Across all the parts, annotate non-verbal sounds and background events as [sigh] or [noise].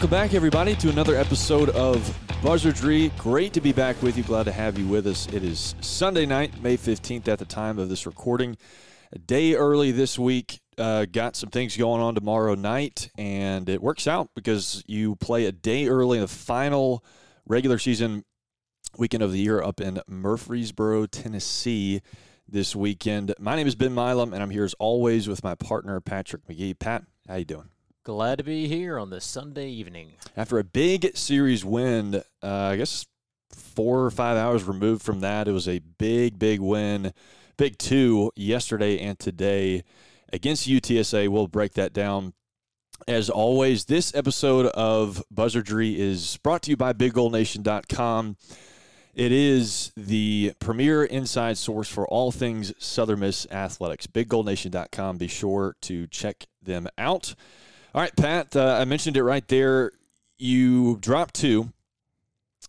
Welcome back, everybody, to another episode of Buzzardry. Great to be back with you. Glad to have you with us. It is Sunday night, May 15th, at the time of this recording. A day early this week. Uh, got some things going on tomorrow night, and it works out because you play a day early in the final regular season weekend of the year up in Murfreesboro, Tennessee this weekend. My name is Ben Milam, and I'm here as always with my partner, Patrick McGee. Pat, how you doing? Glad to be here on this Sunday evening. after a big series win, uh, I guess four or five hours removed from that, it was a big, big win, big two yesterday and today against UTSA. We'll break that down. As always, this episode of Buzzardry is brought to you by BigGoldNation.com. It is the premier inside source for all things Southern Miss athletics. BigGoldNation.com. Be sure to check them out. All right, Pat, uh, I mentioned it right there. You dropped two,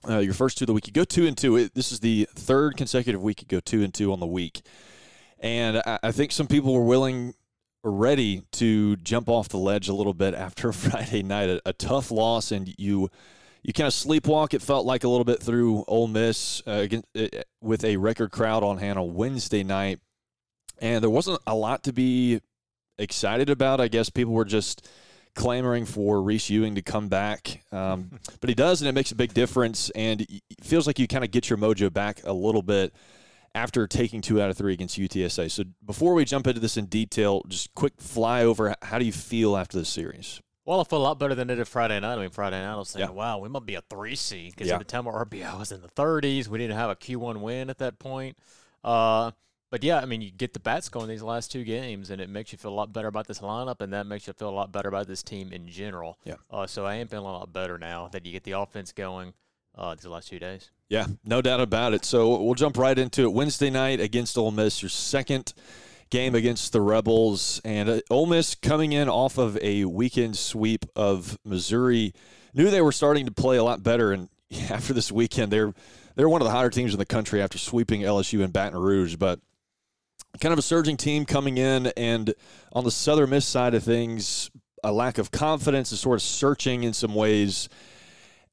uh, your first two of the week. You go two and two. This is the third consecutive week you go two and two on the week. And I, I think some people were willing, or ready to jump off the ledge a little bit after [laughs] Friday night. A, a tough loss, and you you kind of sleepwalk. It felt like a little bit through Ole Miss uh, against, uh, with a record crowd on hand on Wednesday night, and there wasn't a lot to be excited about. I guess people were just clamoring for Reese Ewing to come back, um, [laughs] but he does, and it makes a big difference. And it feels like you kind of get your mojo back a little bit after taking two out of three against UTSA. So before we jump into this in detail, just quick flyover. How do you feel after this series? Well, I feel a lot better than I did Friday night. I mean, Friday night I was saying, Yeah. wow, we might be a three seed because Yeah. at the time our RBI was in the 30s. We didn't have a Q1 win at that point. Uh, but yeah, I mean, you get the bats going these last two games, and it makes you feel a lot better about this lineup, and that makes you feel a lot better about this team in general. Yeah. Uh, so I am feeling a lot better now that you get the offense going uh, these last two days. Yeah, no doubt about it. So we'll jump right into it. Wednesday night against Ole Miss, your second game against the Rebels, and uh, Ole Miss coming in off of a weekend sweep of Missouri, knew they were starting to play a lot better. And [laughs] after this weekend, they're they're one of the hotter teams in the country after sweeping LSU and Baton Rouge, but. Kind of a surging team coming in, and on the Southern Miss side of things, a lack of confidence and sort of searching in some ways.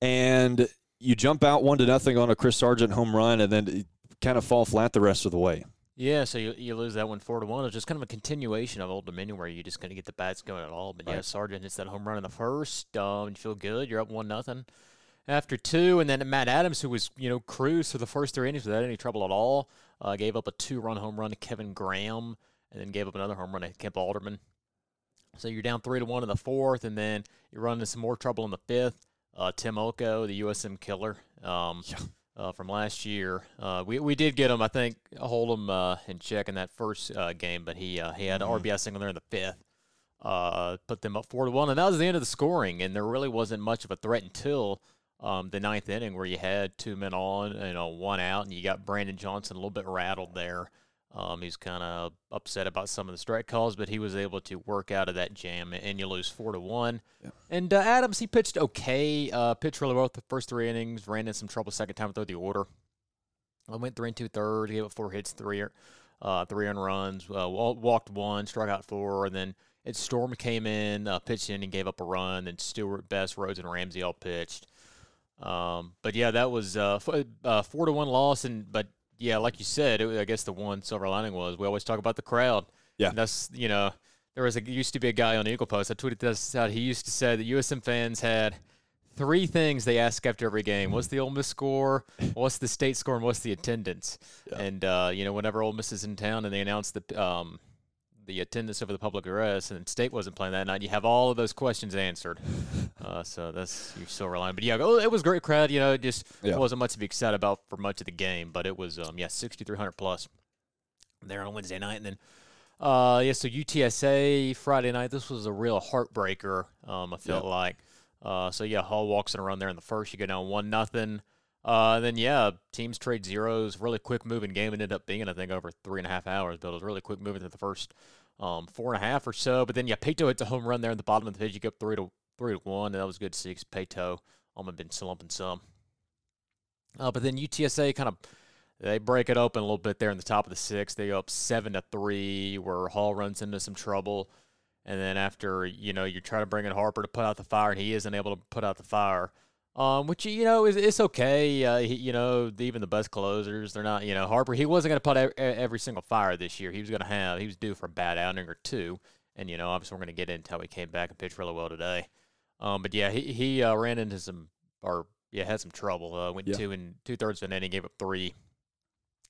And you jump out one to nothing on a Chris Sargent home run, and then kind of fall flat the rest of the way. Yeah, so you, you lose that one four to one. It's just kind of a continuation of Old Dominion where you just going to get the bats going at all. But yeah, Right. Sargent hits that home run in the first. Um, you feel good. You're up one nothing after two, and then Matt Adams, who was you know cruised for the first three innings without any trouble at all, uh, gave up a two run home run to Kevin Graham, and then gave up another home run to Kemp Alderman. So you're down three to one in the fourth, and then you run into some more trouble in the fifth. Uh, Tim Elko, the USM killer, um, Yeah. uh, from last year. Uh, we we did get him, I think, hold him uh, in check in that first uh, game, but he uh, he had an RBI single there in the fifth. Uh, put them up four to one, and that was the end of the scoring. And there really wasn't much of a threat until um, the ninth inning, where you had two men on, you know, one out, and you got Brandon Johnson a little bit rattled there. Um, he's kind of upset about some of the strike calls, but he was able to work out of that jam, and you lose four to one. And uh, Adams, he pitched okay. Uh, pitched really well the first three innings. Ran in some trouble second time through the order. I went three and two thirds. Gave up four hits, three uh, three earned runs. Uh, walked one, struck out four, and then it Storm came in, uh, pitched in, and gave up a run. Then Stewart, Best, Rhodes, and Ramsey all pitched. Um, but yeah, that was uh, f- uh, four to one loss, and but yeah, like you said, it, I guess the one silver lining was we always talk about the crowd. Yeah. And that's you know there was a used to be a guy on Eagle Post. I tweeted this out. He used to say that USM fans had three things they ask after every game: what's the Ole Miss score, what's the state score, and what's the attendance. And uh, you know, whenever Ole Miss is in town and they announce the um, the attendance over the public address, and state wasn't playing that night, you have all of those questions answered. [laughs] Uh, so that's your silver line. But yeah, oh, it was a great crowd. You know, it just Yeah. wasn't much to be excited about for much of the game, but it was um, yeah, sixty three hundred plus there on Wednesday night, and then. Uh, yeah, so UTSA Friday night. This was a real heartbreaker. Um, I felt Yeah. like Uh, so yeah, Hall walks in around there in the first. You go down one nothing. Uh, then yeah, teams trade zeros. Really quick moving game. It ended up being I think over three and a half hours, but it was really quick moving to the first um, four and a half or so. But then yeah, Paetow hits a home run there in the bottom of the fifth. You go three to three to one, and that was good to see. Cause Paetow um been slumping some. Uh, but then UTSA kind of they break it open a little bit there in the top of the sixth. They go up seven to three, where Hall runs into some trouble. And then after you know you try to bring in Harper to put out the fire, and he isn't able to put out the fire, um, which you know is it's okay. Uh, he, you know even the best closers, they're not. You know Harper, he wasn't going to put every, every single fire this year. He was going to have he was due for a bad outing or two, and you know obviously we're going to get into how he came back and pitched really well today. Um, but yeah, he he uh, ran into some or yeah had some trouble. Uh, went Yeah. two and two thirds of an inning, gave up three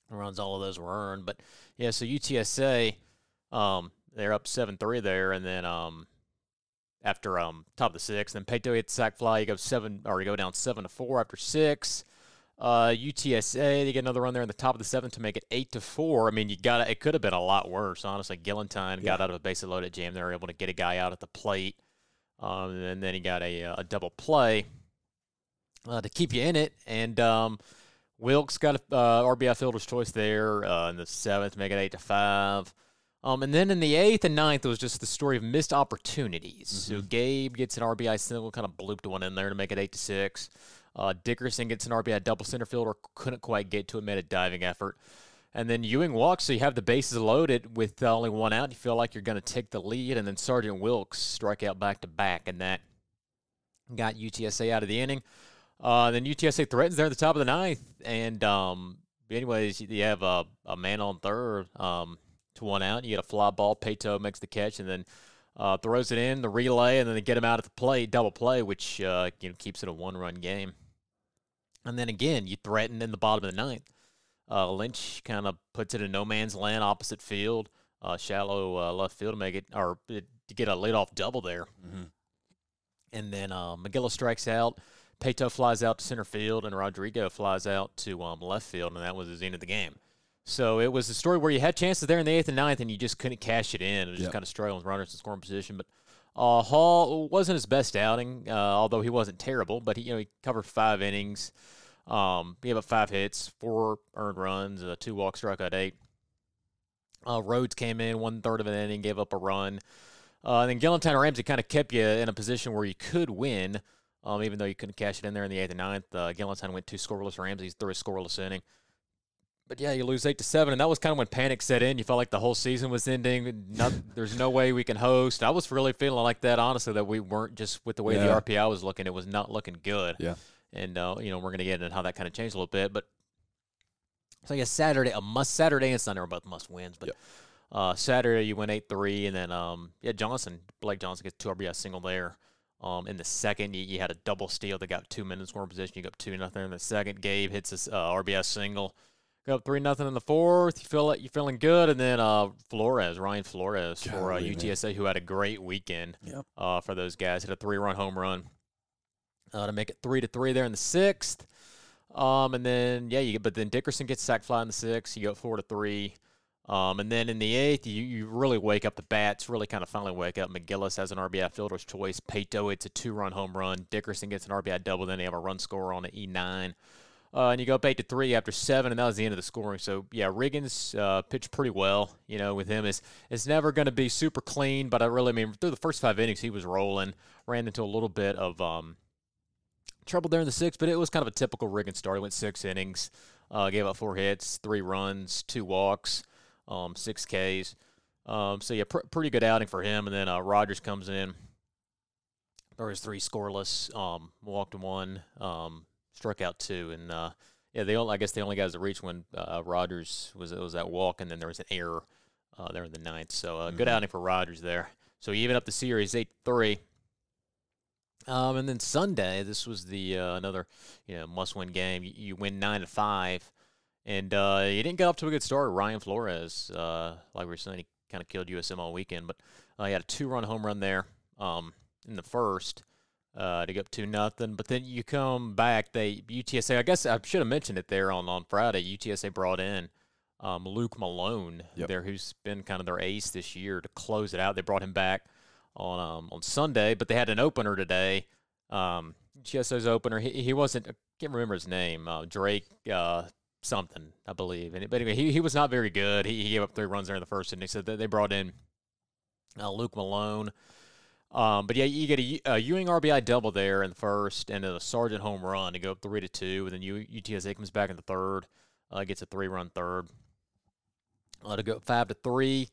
runs. All of those were earned, but yeah. So UTSA, um, they're up seven three there, and then um, after um top of the sixth, then Paetow hits sack fly. You go seven or you go down seven to four after six. Uh, UTSA they get another run there in the top of the seventh to make it eight to four. I mean, you got it could have been a lot worse, honestly. Gillentine got out of a base loaded jam. They were able to get a guy out at the plate, um, and then he got a, a double play uh, to keep you in it. And um, Wilkes got a uh, RBI fielder's choice there uh, in the seventh, make it eight to five. Um, and then in the eighth and ninth, it was just the story of missed opportunities. So Gabe gets an RBI single, kind of blooped one in there to make it eight to six. Uh, Dickerson gets an RBI double center fielder, couldn't quite get to it, made a diving effort. And then Ewing walks, so you have the bases loaded with uh, only one out. You feel like you're going to take the lead, and then Sargent Wilkes strike out back to back, and that got UTSA out of the inning. Uh, then UTSA threatens there at the top of the ninth, and um, anyways, you have a, a man on third um, to one out. You get a fly ball. Paetow makes the catch, and then uh, throws it in the relay, and then they get him out at the plate, double play, which uh, you know keeps it a one-run game. And then again, you threaten in the bottom of the ninth. Uh, Lynch kind of puts it in no man's land, opposite field, uh, shallow uh, left field to make it or it, to get a leadoff double there. And then uh, McGillis strikes out. Paetow flies out to center field, and Rodrigo flies out to um, left field, and that was the end of the game. So it was a story where you had chances there in the eighth and ninth, and you just couldn't cash it in. It was just kind of struggling with runners in scoring position. But uh, Hall wasn't his best outing, uh, although he wasn't terrible. But he, you know, he covered five innings. Um, he gave up five hits, four earned runs, uh, two walks, struck out eight. Uh, Rhodes came in one third of an inning, gave up a run. Uh, and then Gillentine and Ramsey kind of kept you in a position where you could win, um, even though you couldn't cash it in there in the eighth and ninth. Uh, went two scoreless. Ramsey threw a scoreless inning. But yeah, you lose eight to seven, and that was kind of when panic set in. You felt like the whole season was ending. [laughs] There's no way we can host. I was really feeling like that, honestly, that we weren't just with the way Yeah. the RPI was looking. It was not looking good. Yeah. And uh, you know we're gonna get into how that kind of changed a little bit, but so I guess Saturday a must Saturday and Sunday are both must wins, but Yep. uh, Saturday you went eight three, and then um, yeah Johnson Blake Johnson gets two RBI single there. Um, in the second, you, you had a double steal that got two minutes scoring position. You got two nothing in the second. Gabe hits a uh, RBI single. Up three nothing in the fourth. You feel like you're feeling good, and then uh, Flores, Ryan Flores for uh, Golly, man. UTSA, who had a great weekend Yep. uh, for those guys. Hit a three run home run uh, to make it three to three there in the sixth. Um, and then yeah, you get, but then Dickerson gets sack fly in the sixth. You go four to three. Um, and then in the eighth, you, you really wake up the bats, really kind of finally wake up. McGillis has an RBI fielder's choice. Paetow, it's a two run home run. Dickerson gets an RBI double. Then they have a run score on an E9. Uh, and you go up eight to three after seven, and that was the end of the scoring. So yeah, Riggins uh, pitched pretty well. You know, with him is it's never going to be super clean, but I really mean through the first five innings he was rolling. Ran into a little bit of um, trouble there in the sixth, but it was kind of a typical Riggins start. He went six innings, uh, gave up four hits, three runs, two walks, um, six Ks. Um, so yeah, pr- pretty good outing for him. And then uh, Rogers comes in. There was three scoreless, um, walked one, um, struck out two, and uh, yeah, they only, I guess the only guys that reached when uh, Rogers was was that walk, and then there was an error uh, there in the ninth. So uh, good outing for Rogers there. So even up the series eight three. Um, and then Sunday, this was the uh, another you know must-win game. You, you win nine to five, and uh, you didn't get off to a good start. Ryan Flores, uh, like we were saying, he kind of killed USM all weekend, but uh, he had a two-run home run there um, in the first uh, to get up two nothing. But then you come back, they UTSA. I guess I should have mentioned it there on on Friday. UTSA brought in um, Luke Malone Yep. there, who's been kind of their ace this year to close it out. They brought him back on um, on Sunday, but they had an opener today um, UTSA's opener. He, he wasn't. I can't remember his name. Uh, Drake uh, something, I believe. And, but anyway, he, he was not very good. He, he gave up three runs there in the first inning. So they brought in uh, Luke Malone. Um, but yeah, you get a, a, Ewing RBI double there in the first, and a Sargent home run to go up three to two, and then U, UTSA comes back in the third, uh, gets a three-run third, uh, to go five to three,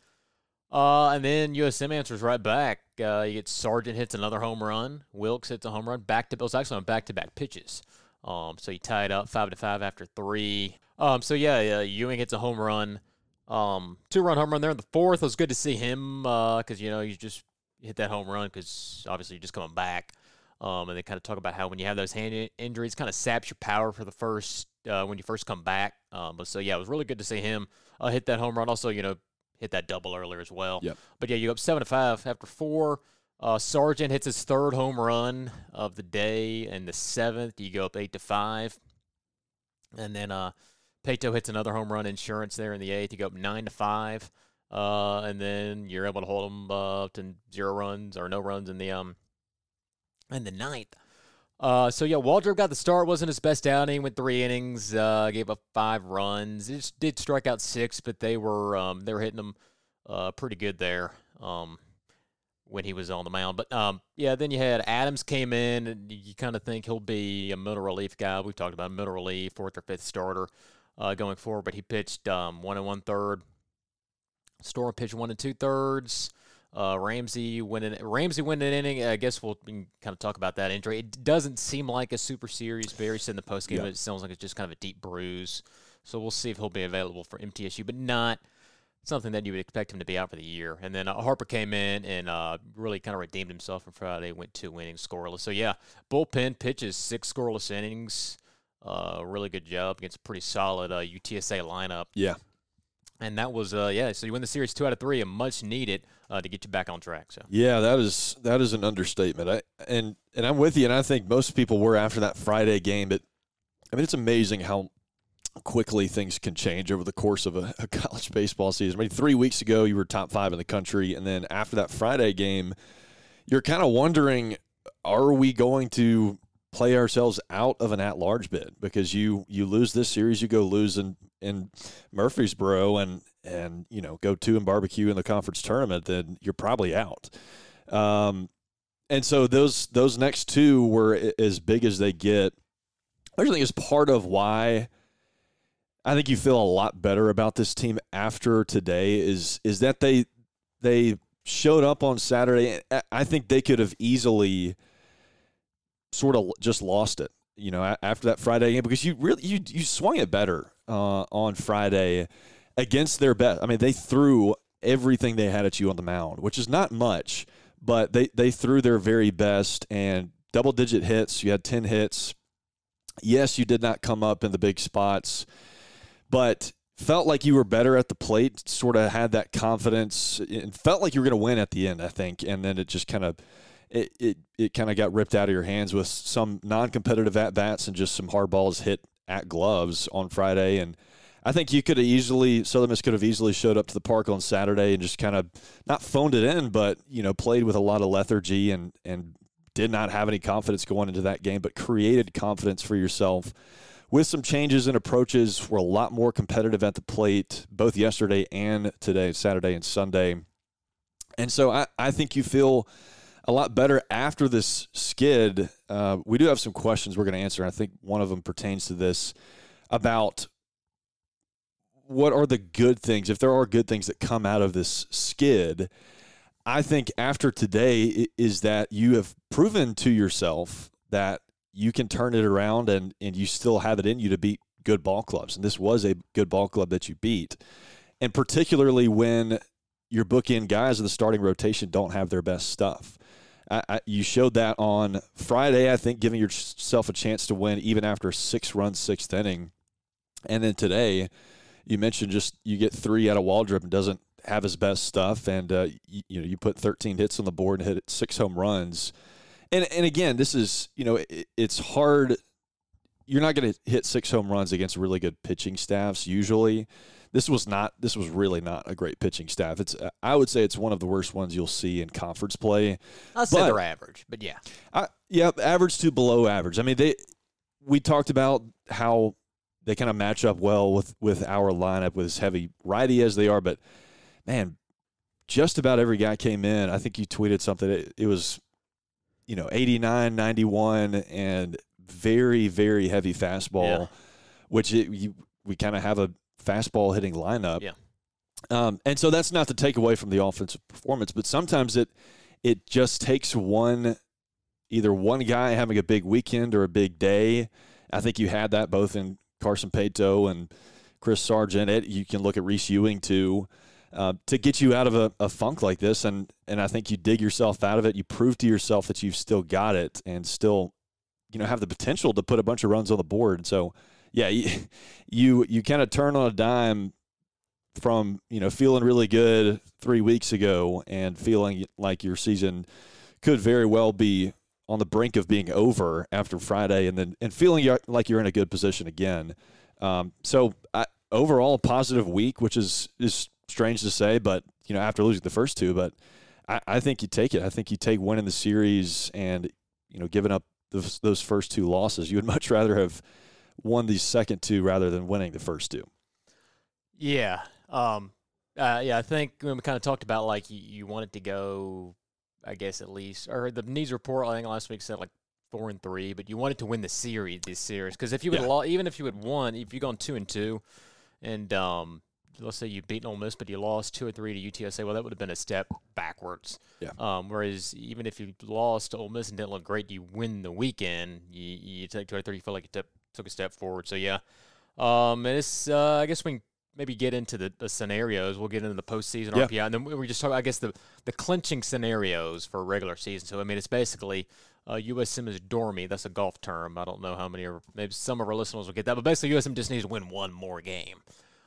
uh, and then USM answers right back. Uh, you get Sargent hits another home run, Wilkes hits a home run, back to it was actually on back-to-back pitches. Um, so he tied up five to five after three. Um, so yeah, yeah Ewing hits a home run. Um, two run home run there in the fourth. It was good to see him because uh, you know he's just hit that home run because obviously you're just coming back. Um, and they kind of talk about how when you have those hand injuries, kind of saps your power for the first uh, when you first come back. Um, but so yeah, it was really good to see him uh, hit that home run. Also, you know, hit that double earlier as well. Yep. But yeah, you go up seven to five after four. Uh, Sargent hits his third home run of the day, and the seventh you go up eight to five, and then uh, Paetow hits another home run insurance there in the eighth. You go up nine to five. Uh, and then you're able to hold them uh, to zero runs or no runs in the um in the ninth. Uh, so yeah, Waldrop got the start. wasn't his best outing. Went three innings, uh, gave up five runs. It did strike out six, but they were um, they were hitting them uh, pretty good there um, when he was on the mound. But um, yeah, then you had Adams came in, and you kind of think he'll be a middle relief guy. We've talked about middle relief, fourth or fifth starter uh, going forward, but he pitched um, one and one third, Storm pitched one and two thirds. Uh, Ramsey went in. Ramsey went an inning. I guess we'll kind of talk about that injury. It doesn't seem like a super serious. Berry said in the post game, yeah. it sounds like it's just kind of a deep bruise. So we'll see if he'll be available for MTSU, but not something that you would expect him to be out for the year. And then uh, Harper came in and uh, really kind of redeemed himself on Friday. Went two innings scoreless. So yeah, bullpen pitches six scoreless innings. Uh, really good job against a pretty solid UTSA uh, lineup. Yeah. And that was uh, yeah. So you win the series two out of three, and much needed uh, to get you back on track. So yeah, that is that is an understatement. I and and I'm with you, and I think most people were after that Friday game. But I mean, it's amazing how quickly things can change over the course of a, [laughs] a college baseball season. I mean, three weeks ago you were top five in the country, and then after that Friday game, you're kind of wondering, are we going to play ourselves out of an at-large bid because you you lose this series, you go lose in in Murfreesboro, and and you know go two and barbecue in the conference tournament, then you're probably out. Um, and so those those next two were as big as they get. I think is part of why I think you feel a lot better about this team after today. Is is that they they showed up on Saturday. I think they could have easily sort of just lost it, you know, after that Friday game because you really you you swung it better uh, on Friday against their best. I mean, they threw everything they had at you on the mound, which is not much, but they they threw their very best and double digit hits. You had ten hits. Yes, you did not come up in the big spots, but felt like you were better at the plate. Sort of had that confidence and felt like you were going to win at the end. I think, and then it just kind of it it, it kind of got ripped out of your hands with some non-competitive at bats and just some hard balls hit at gloves on Friday and. I think you could have easily Southern Miss could have easily showed up to the park on Saturday and just kind of not phoned it in, but you know played with a lot of lethargy and and did not have any confidence going into that game, but created confidence for yourself with some changes and approaches. Were a lot more competitive at the plate both yesterday and today, Saturday and Sunday, and so I I think you feel a lot better after this skid. Uh, we do have some questions we're going to answer. I think one of them pertains to this about what are the good things, if there are good things that come out of this skid. I think after today is that you have proven to yourself that you can turn it around and, and you still have it in you to beat good ball clubs. And this was a good ball club that you beat. And particularly when your bookend guys of the starting rotation don't have their best stuff. I, you showed that on Friday, I think, giving yourself a chance to win even after six run sixth inning. And then today, you mentioned just you get three out of Waldrop and doesn't have his best stuff, and uh, you, you, know you put 13 hits on the board and hit six home runs. And and again, this is you know it, it's hard. You're not going to hit six home runs against really good pitching staffs usually this was not this was really not a great pitching staff. It's I would say it's one of the worst ones you'll see in conference play. I'll say they're average, but yeah, I, yeah, average to below average. I mean, they we talked about how they kind of match up well with with our lineup with as heavy righty as they are, but man, just about every guy came in. I think you tweeted something. It, it was you know 89, 91, and very very heavy fastball, yeah. which it, you, we kind of have a fastball hitting lineup. Yeah. Um, and so that's not to take away from the offensive performance, but sometimes it it just takes one either one guy having a big weekend or a big day. I think you had that both in Carson Paetow and Chris Sargent. It, you can look at Reese Ewing too. Uh, to get you out of a, a, funk like this, and and I think you dig yourself out of it. You prove to yourself that you've still got it, and still, you know, have the potential to put a bunch of runs on the board. So, yeah, [laughs] you you, you kind of turn on a dime from you know feeling really good three weeks ago and feeling like your season could very well be on the brink of being over after Friday, and then and feeling like you're in a good position again. Um, so I, overall, positive week, which is is strange to say, but you know after losing the first two, but I, I think you take it. I think you take winning the series and you know giving up those, those first two losses. You would [laughs] much rather have won these second two rather than winning the first two. Yeah. Um, uh, yeah, I think when we kind of talked about like you, you wanted to go I guess at least, or the news report. I think last week said like four and three, but you wanted to win the series this series because if you would yeah. lost, even if you had won, if you gone two and two, and um, let's say you beat Ole Miss, but you lost two or three to UTSA, well, that would have been a step backwards. Yeah. Um, whereas even if you lost to Ole Miss and didn't look great, you win the weekend. You, you take two or three, you feel like you took a step forward. So yeah. Um, and it's uh, I guess we can maybe get into the, the scenarios. We'll get into the postseason yeah. RPI, and then we just talk. I guess the the clinching scenarios for regular season. So I mean, it's basically uh, USM is dormy. That's a golf term. I don't know how many, or maybe some of our listeners will get that. But basically, USM just needs to win one more game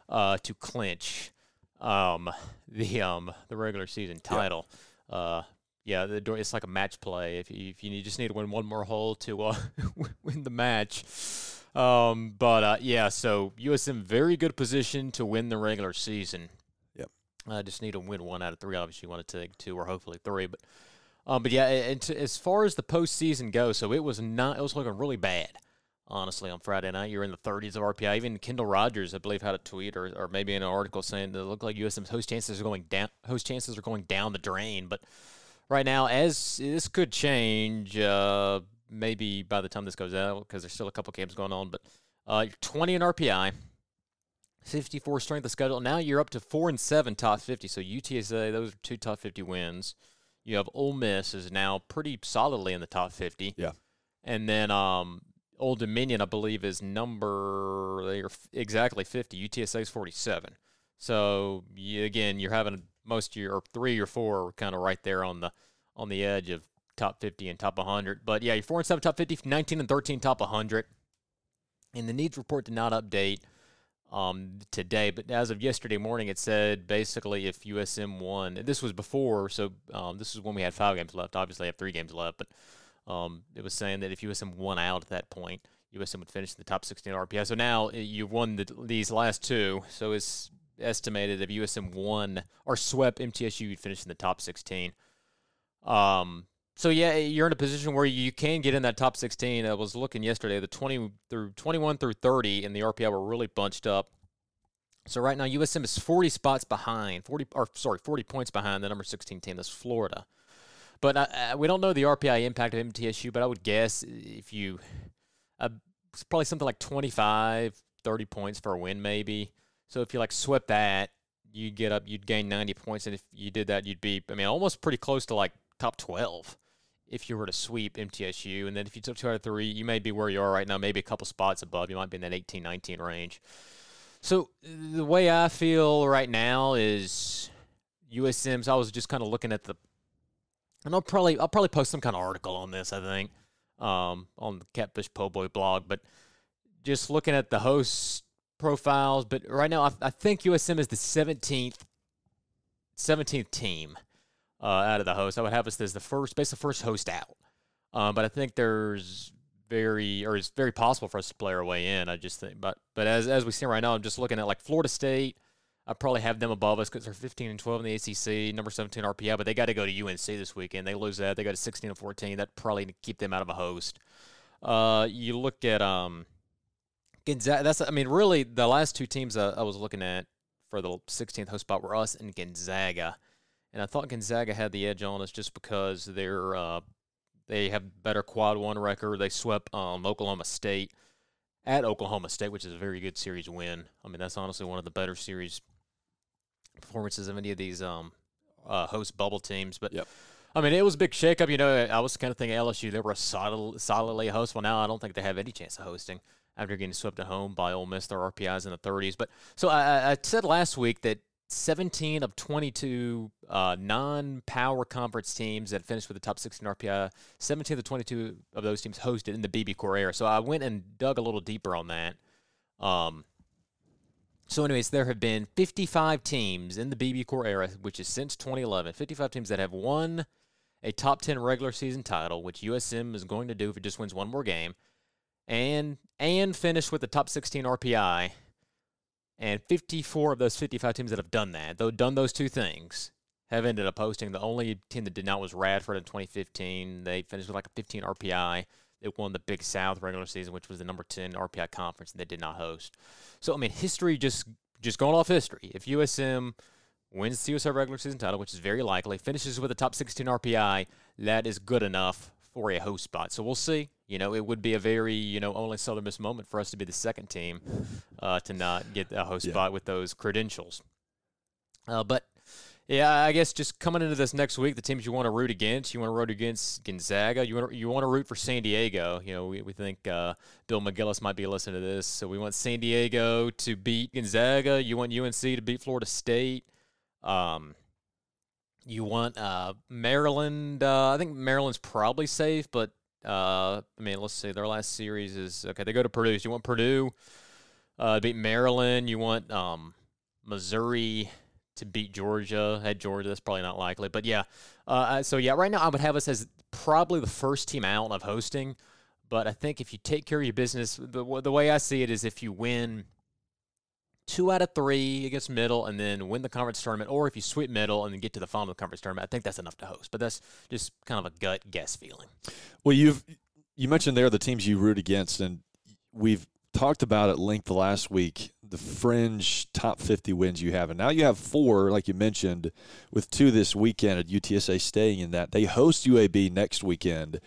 uh, to clinch um, the um, the regular season title. Yeah. Uh, yeah, the, it's like a match play. If you, if you just need to win one more hole to uh, [laughs] win the match. Um, but uh, yeah, so USM very good position to win the regular season. Yep. I uh, just need to win one out of three. Obviously, you want to take two or hopefully three. But um, but yeah, and to, as far as the postseason goes, so it was not. It was looking really bad. Honestly, on Friday night, you're in the 30s of RPI. Even Kendall Rogers, I believe, had a tweet or, or maybe an article saying that it looked like USM's host chances are going down. Host chances are going down the drain. But right now, as this could change, uh, maybe by the time this goes out because there's still a couple games going on. But uh, 20 in RPI, 54 strength of schedule. Now you're up to four and seven top 50. So UTSA, those are two top 50 wins. You have Ole Miss is now pretty solidly in the top 50. Yeah. And then um, Old Dominion, I believe, is number they're exactly 50. UTSA is 47. So you, again, you're having most of your or three or four kind of right there on the on the edge of top 50 and top 100. But yeah, you're 4 and 7 top 50, 19 and 13 top 100. And the needs report did not update um, today, but as of yesterday morning, it said basically if USM won, this was before, so um, this is when we had five games left. Obviously, I have three games left, but um, it was saying that if USM won out at that point, USM would finish in the top 16 RPI. So now eh, you've won the, these last two, so it's estimated if USM won or swept MTSU, you'd finish in the top 16. Um, so yeah, you're in a position where you can get in that top 16. I was looking yesterday, the 20 through 21 through 30 in the RPI were really bunched up. So right now USM is 40 spots behind, 40 or sorry, 40 points behind the number 16 team. That's Florida. But uh, uh we don't know the RPI impact of MTSU, but I would guess if you uh, it's probably something like 25, 30 points for a win maybe. So if you like swept that, you'd get up, you'd gain 90 points and if you did that, you'd be I mean almost pretty close to like top 12 if you were to sweep MTSU. And then if you took two out of three, you may be where you are right now, maybe a couple spots above. You might be in that 18, 19 range. So the way I feel right now is USM's. I was just kind of looking at the, and I'll probably I'll probably post some kind of article on this. I think um, on the Catfish Po' Boy blog, but just looking at the host profiles. But right now, I, I think USM is the 17th 17th team uh, out of the host. I would have us as the first, basically first host out. Um, but I think there's very, or it's very possible for us to play our way in. I just think, but but as as we see right now, I'm just looking at like Florida State, I probably have them above us because they're 15 and 12 in the ACC, number 17 RPI, but they got to go to UNC this weekend. They lose that, they go to 16 and 14. That probably keep them out of a host. Uh, you look at um, Gonzaga. That's I mean, really, the last two teams I, I was looking at for the 16th host spot were us and Gonzaga, and I thought Gonzaga had the edge on us just because they're uh, they have better quad one record. They swept um, Oklahoma State at Oklahoma State, which is a very good series win. I mean, that's honestly one of the better series performances of any of these um, uh, host bubble teams. But Yep. I mean, it was a big shakeup. You know, I was kind of thinking LSU they were a solid, solidly host. Well, now I don't think they have any chance of hosting after getting swept at home by Ole Miss. Their RPIs in the 30s. But so I, I said last week that 17 of 22 uh, non-power conference teams that finished with the top 16 RPI, 17 of the 22 of those teams hosted in the BBCOR era. So I went and dug a little deeper on that. Um, so, anyways, there have been 55 teams in the BBCOR era, which is since 2011. 55 teams that have won a top 10 regular season title, which USM is going to do if it just wins one more game, and and finish with the top 16 RPI. And 54 of those 55 teams that have done that, though done those two things, have ended up hosting. The only team that did not was Radford in 2015. They finished with like a 15 RPI. They won the Big South regular season, which was the number 10 RPI conference, and they did not host. So I mean, history just just going off history. If USM wins the USR regular season title, which is very likely, finishes with a top 16 RPI, that is good enough for a host spot. So we'll see. You know, it would be a very you know only Southern Miss moment for us to be the second team uh, to not get a host Yeah. spot with those credentials. Uh, but yeah, I guess just coming into this next week, the teams you want to root against, you want to root against Gonzaga. You want to, you want to root for San Diego. You know, we, we think uh, Bill McGillis might be listening to this, so we want San Diego to beat Gonzaga. You want UNC to beat Florida State. Um, you want uh, Maryland. Uh, I think Maryland's probably safe, but uh, I mean, let's see. Their last series is okay. They go to Purdue. So you want Purdue uh, to beat Maryland. You want um, Missouri to beat Georgia. At Georgia, that's probably not likely. But yeah, uh, so yeah, right now I would have us as probably the first team out of hosting. But I think if you take care of your business, the, the way I see it is if you win two out of three against middle and then win the conference tournament, or if you sweep middle and then get to the final of the conference tournament, I think that's enough to host. But that's just kind of a gut guess feeling. Well, you've you mentioned there the teams you root against, and we've talked about at length last week the fringe top 50 wins you have, and now you have four, like you mentioned, with two this weekend at UTSA staying in that. They host UAB next weekend,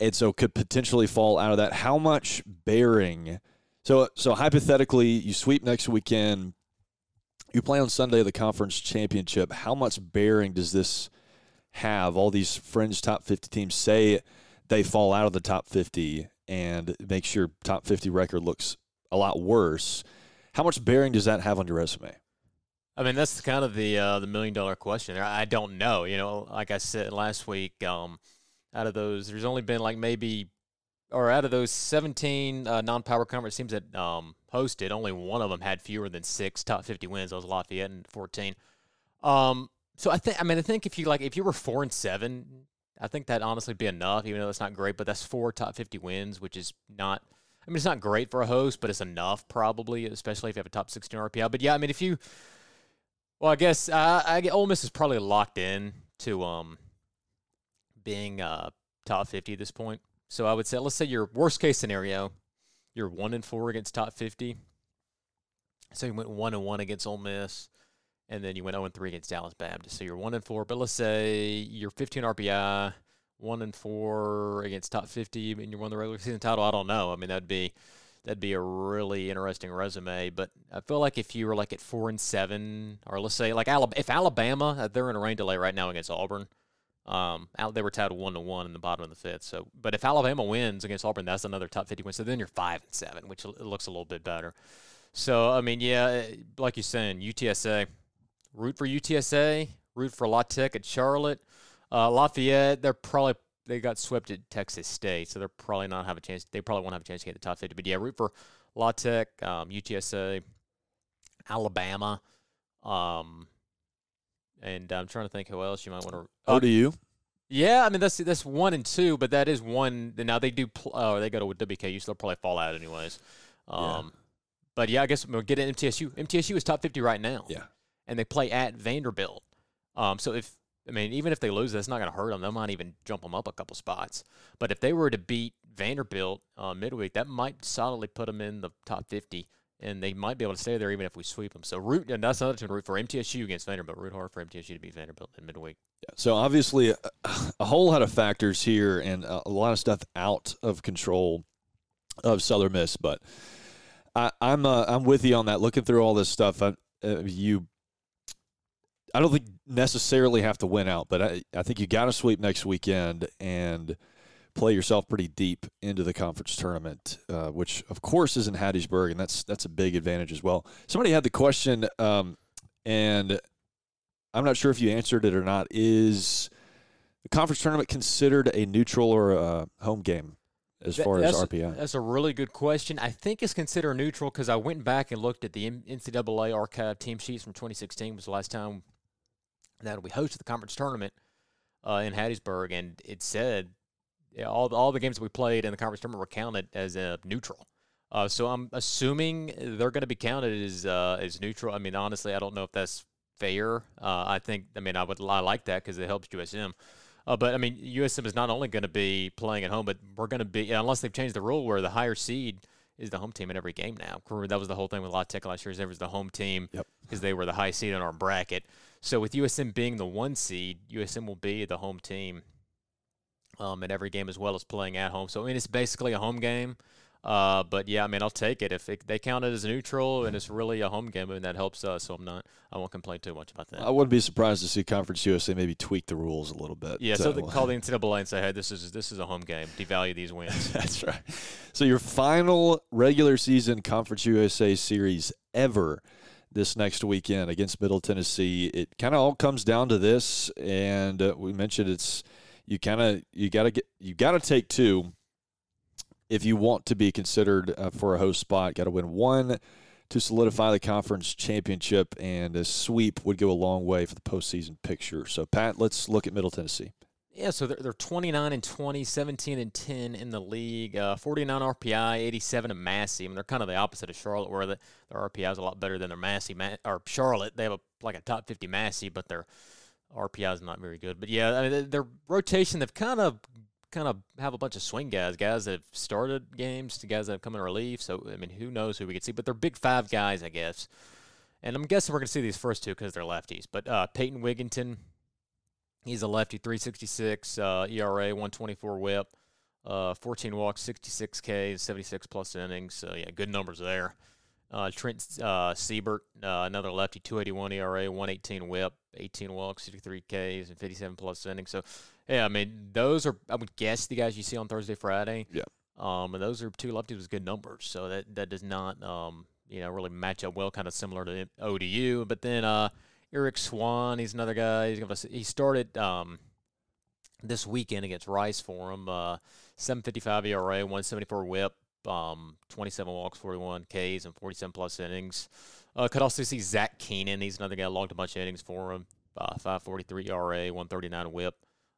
and so could potentially fall out of that. How much bearing? So, so hypothetically, you sweep next weekend. You play on Sunday the conference championship. How much bearing does this have? All these fringe top 50 teams say they fall out of the top 50 and makes your top 50 record looks a lot worse. How much bearing does that have on your resume? I mean, that's kind of the uh, the million dollar question. I don't know. You know, like I said last week, um, out of those, there's only been like maybe, or out of those 17 uh, non-power conference teams that um, hosted, only one of them had fewer than six top 50 wins. That was Lafayette and 14. Um, so I think, I mean, I think if you like, if you were four and seven, I think that honestly be enough. Even though that's not great, but that's four top 50 wins, which is not. I mean, it's not great for a host, but it's enough probably, especially if you have a top 16 RPI. But yeah, I mean, if you well, I guess uh, I get Ole Miss is probably locked in to um being uh top fifty at this point. So I would say, let's say your worst case scenario, you're one and four against top fifty. So you went one and one against Ole Miss, and then you went zero and three against Dallas Baptist. So you're one and four. But let's say you're 15 RPI, one and four against top fifty, and you won the regular season title. I don't know. I mean, that'd be that'd be a really interesting resume. But I feel like if you were like at four and seven, or let's say like Alabama, if Alabama, uh, they're in a rain delay right now against Auburn. Um, Al- they were tied one to one in the bottom of the fifth. So, but if Alabama wins against Auburn, that's another top fifty win. So then you're five and seven, which looks a little bit better. So I mean, yeah, eh, like you're saying, UTSA, root for UTSA, root for La Tech at Charlotte, uh, Lafayette. They're probably they got swept at Texas State, so they're probably not have a chance. They probably won't have a chance to get the top fifty. But yeah, root for La Tech, um, UTSA, Alabama, um, and I'm trying to think who else you might want to. Oh, do you? Yeah, I mean that's that's one and two, but that is one. Now they do. Pl- oh, they go to WKU, so they'll probably fall out anyways. Um, but yeah, I guess we'll get an MTSU. MTSU is top 50 right now. Yeah. And they play at Vanderbilt. Um, so if I mean, even if they lose, that's not going to hurt them. They might even jump them up a couple spots. But if they were to beat Vanderbilt uh, midweek, that might solidly put them in the top 50, and they might be able to stay there even if we sweep them. So root, and that's another to root for MTSU against Vanderbilt. Root hard for MTSU to beat Vanderbilt in midweek. Yeah, so obviously, a, a, whole lot of factors here, and a, a, lot of stuff out of control of Southern Miss. But I, am I'm, uh, I'm with you on that. Looking through all this stuff, I, uh, you I don't think necessarily have to win out, but I, I think you got to sweep next weekend and play yourself pretty deep into the conference tournament, uh, which of course is in Hattiesburg, and that's that's a big advantage as well. Somebody had the question, um, and I'm not sure if you answered it or not. Is the conference tournament considered a neutral or a home game as far as RPI? That's a really good question. I think it's considered neutral because I went back and looked at the NCAA archive team sheets from 2016. Was the last time that we hosted the conference tournament uh, in Hattiesburg, and it said yeah, all all the games that we played in the conference tournament were counted as a neutral. Uh, so I'm assuming they're going to be counted as uh, as neutral. I mean, honestly, I don't know if that's fair. Uh, I think, I mean, I would I like that because it helps USM. Uh, but I mean, USM is not only going to be playing at home, but we're going to be unless they've changed the rule where the higher seed is the home team in every game now. That was the whole thing with La Tech last year. Is there was the home team because yep. they were the high seed in our bracket. So with USM being the one seed, USM will be the home team um, in every game as well as playing at home. So I mean, it's basically a home game. Uh, but yeah, I mean, I'll take it if it, they count it as neutral and it's really a home game, and that helps us. So I'm not, I won't complain too much about that. I wouldn't be surprised to see Conference USA maybe tweak the rules a little bit. Yeah, so, so they call the [laughs] NCAA and say, hey, this is this is a home game. Devalue these wins. [laughs] That's right. So your final regular season Conference USA series ever this next weekend against Middle Tennessee. It kind of all comes down to this, and uh, we mentioned it's you kind of you got to get you got to take two if you want to be considered uh, for a host spot. Got to win one to solidify the conference championship, and a sweep would go a long way for the postseason picture. So, Pat, let's look at Middle Tennessee. Yeah, so they're, they're 29 and 20, 17 and 10 in the league. Uh, 49 RPI, 87 in Massey. I mean, they're kind of the opposite of Charlotte, where the, their RPI is a lot better than their Massey. Ma- or Charlotte, they have a, like a top 50 Massey, but their RPI is not very good. But yeah, I mean, their rotation, they've kind of kind of have a bunch of swing guys, guys that have started games to guys that have come in relief. So I mean, who knows who we could see? But they're big five guys, I guess. And I'm guessing we're going to see these first two because they're lefties. But uh, Peyton Wigginton, He's a lefty, 366 uh, ERA, 124 WHIP, uh, 14 walks, 66 Ks, 76 plus innings. So yeah, good numbers there. Uh, Trent uh, Siebert, uh, another lefty, 281 ERA, 118 WHIP, 18 walks, 63 Ks, and 57 plus innings. So yeah, I mean those are I would guess the guys you see on Thursday, Friday. Yeah. Um, and those are two lefties with good numbers. So that that does not um you know really match up well, kind of similar to ODU. But then uh Eric Swan, he's another guy. He's gonna, he started um, this weekend against Rice for him. Uh, 755 ERA, 174 whip, um, 27 walks, 41 Ks, and 47 plus innings. Uh, could also see Zach Keenan. He's another guy logged a bunch of innings for him. Uh, 543 ERA, 139 whip,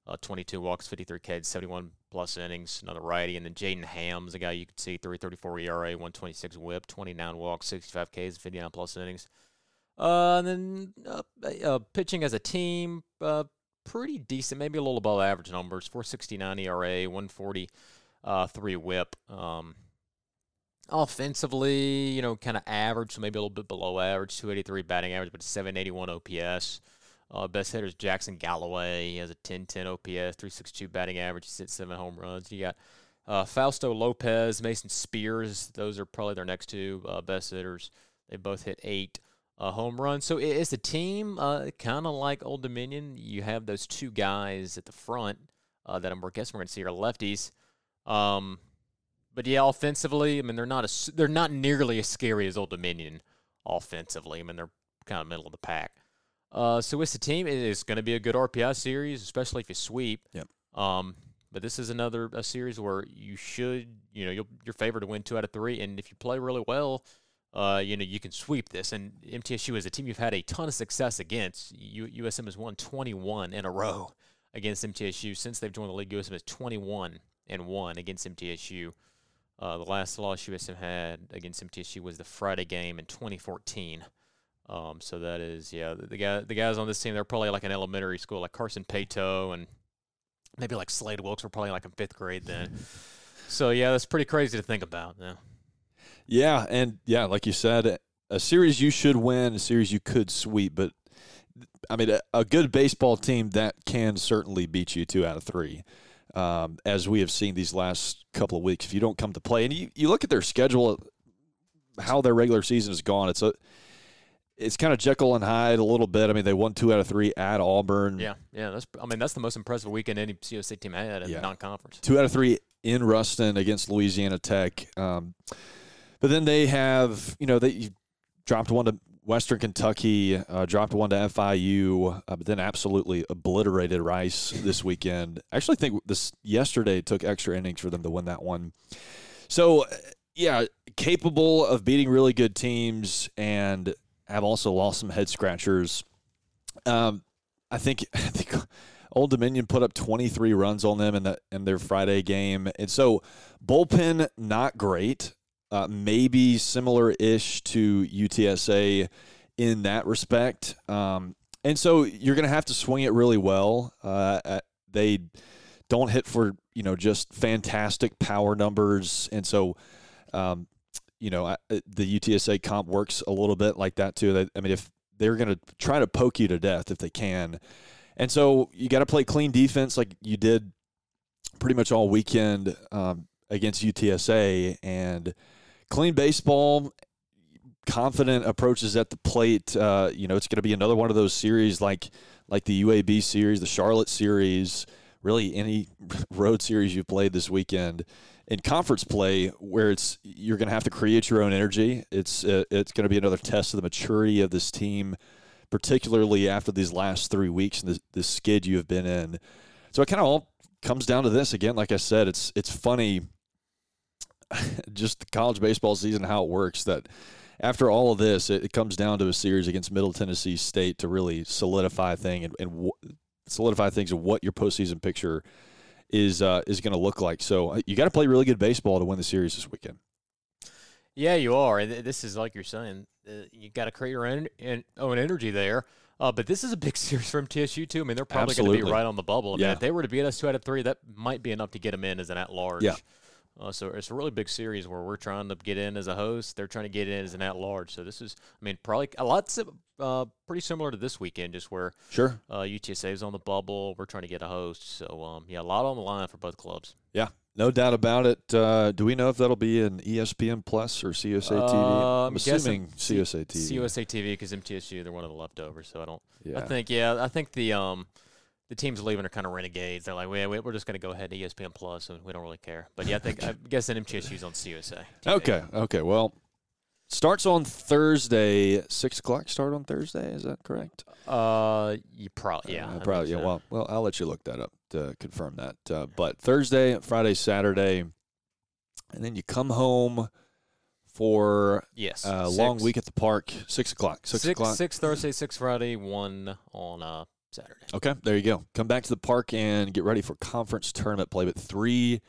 uh, 22 walks, 53 Ks, 71 plus innings. Another righty. And then Jaden Hams, a guy you could see 334 ERA, 126 whip, 29 walks, 65 Ks, 59 plus innings. Uh, and then uh, uh, pitching as a team, uh, pretty decent, maybe a little above average numbers. 469 ERA, 140 uh, three whip. Um, offensively, you know, kind of average, maybe a little bit below average. 283 batting average, but 781 OPS. Uh, best hitter is Jackson Galloway. He has a 10-10 OPS, 362 batting average. He's hit seven home runs. You got uh, Fausto Lopez, Mason Spears. Those are probably their next two uh, best hitters. They both hit eight a home runs. So it's a team uh, kind of like Old Dominion. You have those two guys at the front uh, that I'm guessing we're going to see are lefties. Um, but yeah, offensively, I mean they're not a, they're not nearly as scary as Old Dominion offensively. I mean they're kind of middle of the pack. Uh, so it's a team. It is going to be a good RPI series, especially if you sweep. Yep. Um, but this is another a series where you should, you know, you're favored to win two out of three, and if you play really well, uh, you know, you can sweep this. And MTSU is a team you've had a ton of success against. U- USM has won 21 in a row against MTSU since they've joined the league. USM is 21 and one against MTSU. Uh, the last loss USM had against MTSU was the Friday game in 2014. Um, so that is, yeah, the, the guy, the guys on this team, they're probably like an elementary school, like Carson Paetow and maybe like Slade Wilkes were probably like in fifth grade then. so yeah, that's pretty crazy to think about. Yeah. Yeah, and yeah, like you said, a series you should win, a series you could sweep, but I mean, a, a good baseball team that can certainly beat you two out of three. Um, as we have seen these last couple of weeks, if you don't come to play, and you, you look at their schedule, how their regular season has gone, it's a it's kind of Jekyll and Hyde a little bit. I mean, they won two out of three at Auburn. Yeah, yeah. That's I mean that's the most impressive weekend any COC team had in Yeah. non-conference. two out of three in Ruston against Louisiana Tech. Um, but then they have, you know, they dropped one to Western Kentucky, uh, dropped one to FIU, uh, but then absolutely obliterated Rice [laughs] this weekend. I actually think this yesterday took extra innings for them to win that one. So, uh, yeah, capable of beating really good teams and have also lost some head scratchers. Um, I think [laughs] I think Old Dominion put up 23 runs on them in the in their Friday game, and so bullpen not great. Uh, maybe similar-ish to UTSA in that respect. Um, and so you're going to have to swing it really well. Uh, uh, they don't hit for you know just fantastic power numbers, and so um, you know I, the UTSA comp works a little bit like that too. I mean, if they're going to try to poke you to death if they can, and so you got to play clean defense like you did pretty much all weekend um, against UTSA and clean baseball. Confident approaches at the plate. Uh, you know, it's going to be another one of those series like like the UAB series, the Charlotte series, really any [laughs] road series you've played this weekend in conference play where it's you're going to have to create your own energy. It's uh, it's going to be another test of the maturity of this team, particularly after these last three weeks and the, the skid you have been in. So it kind of all comes down to this again. Like I said, it's it's funny, [laughs] just the college baseball season how it works. That after all of this, it, it comes down to a series against Middle Tennessee State to really solidify thing and, and w- solidify things of what your postseason picture is uh, is going to look like. So uh, you got to play really good baseball to win the series this weekend. Yeah, you are. And this is like you're saying, uh, you got to create your own, own energy there. Uh, but this is a big [laughs] series from TSU too. I mean, they're probably going to be right on the bubble. I mean, Yeah. if they were to beat us two out of three, that might be enough to get them in as an at-large. Yeah. Uh, so it's a really big series where we're trying to get in as a host. They're trying to get in as an at-large. So this is, I mean, probably a lot, sim- uh, pretty similar to this weekend, just where Sure. uh, UTSA is on the bubble. We're trying to get a host. So um, yeah, a lot on the line for both clubs. Yeah, no doubt about it. Uh, do we know if that'll be an ESPN Plus or CUSA TV? Uh, I'm I'm guessing assuming CUSA TV. CUSA TV because MTSU they're one of the leftovers. So I don't. Yeah. I think yeah, I think the um the teams leaving are kind of renegades. They're like, well, we're just going to go ahead to ESPN Plus, and we don't really care. But yeah, I think I'm guessing MTSU's on CUSA. TV. Okay. Okay. Well, starts on Thursday. Six o'clock. Start on Thursday. Is that correct? Uh, you probably yeah, Uh, I probably. Yeah. so. Well, well, I'll let you look that up to confirm that. Uh, but Thursday, Friday, Saturday, and then you come home for yes, a long week at the park. Six o'clock. Six, Six, o'clock. six Thursday, six Friday, one on uh Saturday. Okay, there you go. Come back to the park and get ready for conference tournament play. But three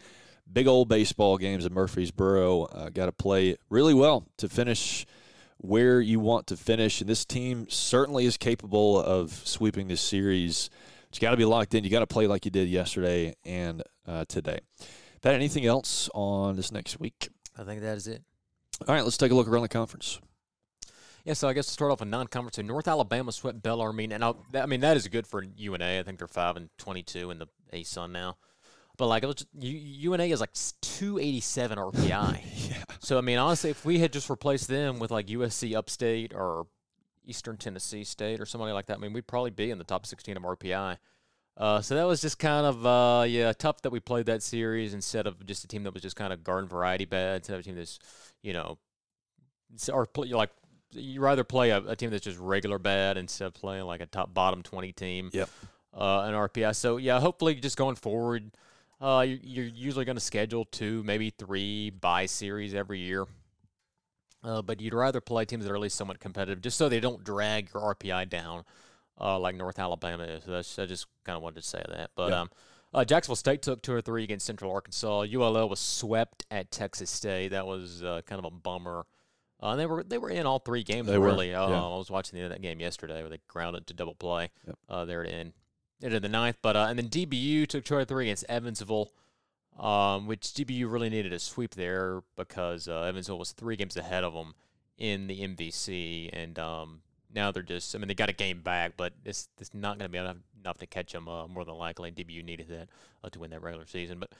big old baseball games in Murfreesboro. Uh, Got to play really well to finish where you want to finish. And this team certainly is capable of sweeping this series. But you got to be locked in. You got to play like you did yesterday and uh, today. Pat, anything else on this next week? I think that is it. All right, let's take a look around the conference. Yeah, so I guess to start off a non-conference, so North Alabama swept Bellarmine, and I'll, that, I mean that is good for UNA. I think they're five and twenty-two in the ASUN now, but like it was just, UNA is like two eighty-seven RPI. [laughs] Yeah. So I mean, honestly, if we had just replaced them with like USC Upstate or Eastern Tennessee State or somebody like that, I mean, we'd probably be in the top sixteen of RPI. Uh, so that was just kind of uh, yeah tough that we played that series instead of just a team that was just kind of garden variety bad instead of a team that's you know or play, like you rather play a, a team that's just regular bad instead of playing like a top bottom 20 team Yep. uh, in RPI. So yeah, hopefully just going forward, uh, you're, you're usually going to schedule two, maybe three buy series every year. Uh, but you'd rather play teams that are at least somewhat competitive, just so they don't drag your RPI down, uh, like North Alabama is. So that's, I just kind of wanted to say that. But Yeah. um, Uh, Jacksonville State took two or three against Central Arkansas. ULL was swept at Texas State. That was uh, kind of a bummer. Uh, they were they were in all three games They were, really. Uh, yeah. I was watching the end of that game yesterday where they grounded to double play. Yep. Uh, there to end into the ninth, but uh, and then DBU took two or three against Evansville, um, which DBU really needed a sweep there because uh, Evansville was three games ahead of them in the MVC, and um, now they're just. I mean, they got a game back, but it's it's not going to be enough, enough to catch them uh, more than likely. And DBU needed that uh, to win that regular season, but.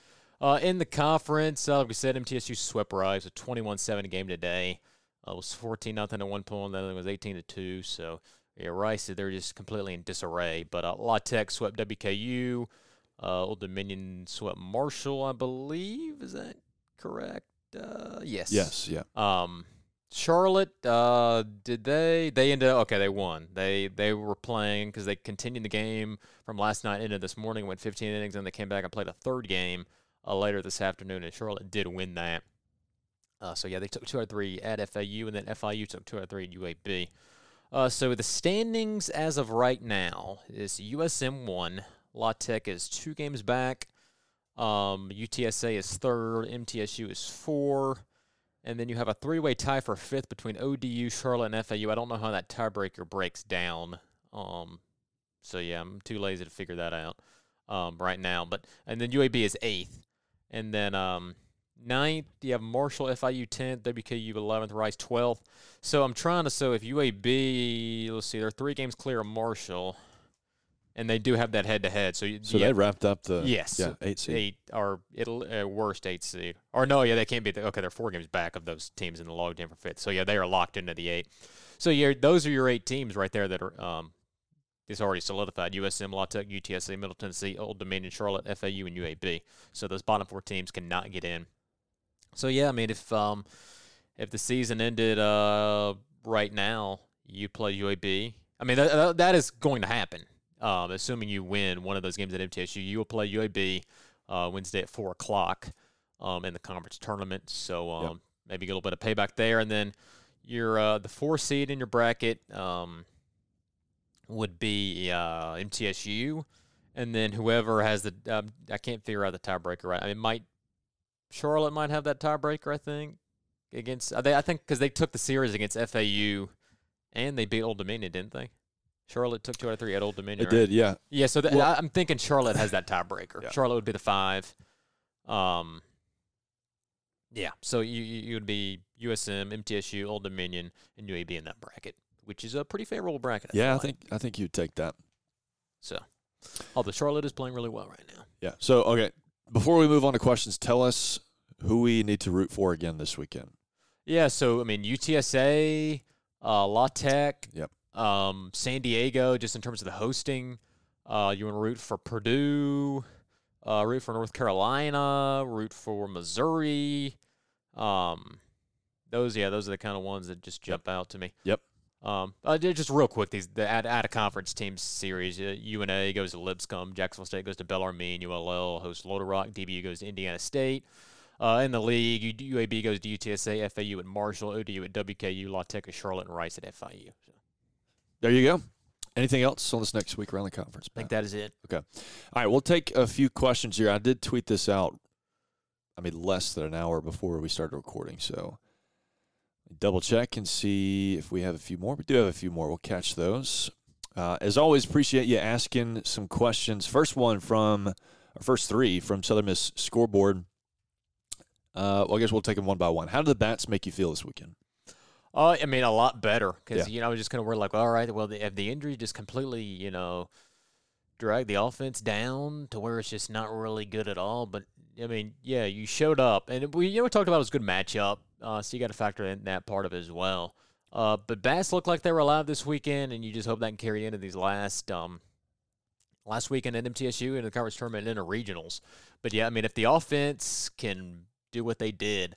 Uh, in the conference, uh, like we said, MTSU swept Rice a 21-7 game today. Uh, it was 14 nothing at one point, then it was 18 to two. So yeah, Rice they're just completely in disarray. But uh, La Tech swept WKU. Uh, Old Dominion swept Marshall, I believe. Is that correct? Uh, yes. Yes, yeah. Um, Charlotte, uh, did they? They ended okay. They won. They they were playing because they continued the game from last night into this morning. Went 15 innings, and they came back and played a third game uh, later this afternoon. And Charlotte did win that. Uh, so yeah, they took two out of three at FAU, and then FIU took two out of three at UAB. Uh, so the standings as of right now is USM one, La Tech is two games back, um, UTSA is third, MTSU is four, and then you have a three-way tie for fifth between ODU, Charlotte, and FAU. I don't know how that tiebreaker breaks down. Um, so yeah, I'm too lazy to figure that out um, right now. But and then UAB is eighth, and then um, ninth you have Marshall, FIU tenth, WKU eleventh, Rice twelfth. So I'm trying to so if UAB, let's see, they're three games clear of Marshall, and they do have that head-to-head. So you- So yeah, they wrapped up the Yes. yeah eight seed. eight or it'll uh, worst eight seed. Or no, yeah, they can't be. The, okay, they're four games back of those teams in the log jam for fifth. So yeah, they are locked into the eight. So yeah, those are your eight teams right there that are um, it's already solidified. USM, La Tech, UTSA, Middle Tennessee, Old Dominion, Charlotte, FAU, and UAB. So those bottom four teams cannot get in. So yeah, I mean if um if the season ended uh right now, you play UAB. I mean that that, is going to happen. Um, assuming you win one of those games at MTSU, you will play UAB uh, Wednesday at four o'clock um, in the conference tournament. So um, Yep. maybe get a little bit of payback there, and then your uh, the four seed in your bracket um, would be uh, MTSU, and then whoever has the um, I can't figure out the tiebreaker. Right, I mean, might Charlotte might have that tiebreaker. I think against they, I think because they took the series against FAU, and they beat Old Dominion, didn't they? Charlotte took two out of three at Old Dominion. It right? did, yeah. Yeah, so th- Well- I, I'm thinking Charlotte has that tiebreaker. Yeah. Charlotte would be the five. Um, yeah, so you you would be USM, MTSU, Old Dominion, and UAB in that bracket, which is a pretty favorable bracket. Yeah, feel I like. think I think you'd take that. so. Although Charlotte is playing really well right now. Yeah. So okay, before we move on to questions, tell us who we need to root for again this weekend. Yeah, so I mean UTSA, uh, La Tech, Yep. um, San Diego, just in terms of the hosting. Uh, you want to root for Purdue, uh, root for North Carolina, root for Missouri. Um, those, yeah, those are the kind of ones that just jump out to me. Yep. Um, uh, just real quick, these the out, out of conference teams series. Uh, UNA goes to Lipscomb, Jacksonville State goes to Bellarmine, ULL hosts Little Rock, DBU goes to Indiana State. Uh, in the league, UAB goes to UTSA, FAU at Marshall, ODU at WKU, La Tech at Charlotte, and Rice at FIU. So There you go. Anything else on this next week around the conference? I think that is it. Okay. All right, we'll take a few questions here. I did tweet this out. I mean, less than an hour before we started recording, so double check and see if we have a few more. We do have a few more. We'll catch those. Uh, as always, appreciate you asking some questions. First one from, or first three from Southern Miss Scoreboard. Uh, well, I guess we'll take them one by one. How did the bats make you feel this weekend? Uh, I mean, a lot better because Yeah. you know I was just kind of worried, like, all right, well, the, if the injury just completely, you know, drag the offense down to where it's just not really good at all. But I mean, yeah, you showed up, and we you know we talked about it was a good matchup, uh, so you got to factor in that part of it as well. Uh, but Bass looked like they were alive this weekend, and you just hope that can carry into these last um last weekend at MTSU in the conference tournament and in the regionals. But yeah, I mean, if the offense can do what they did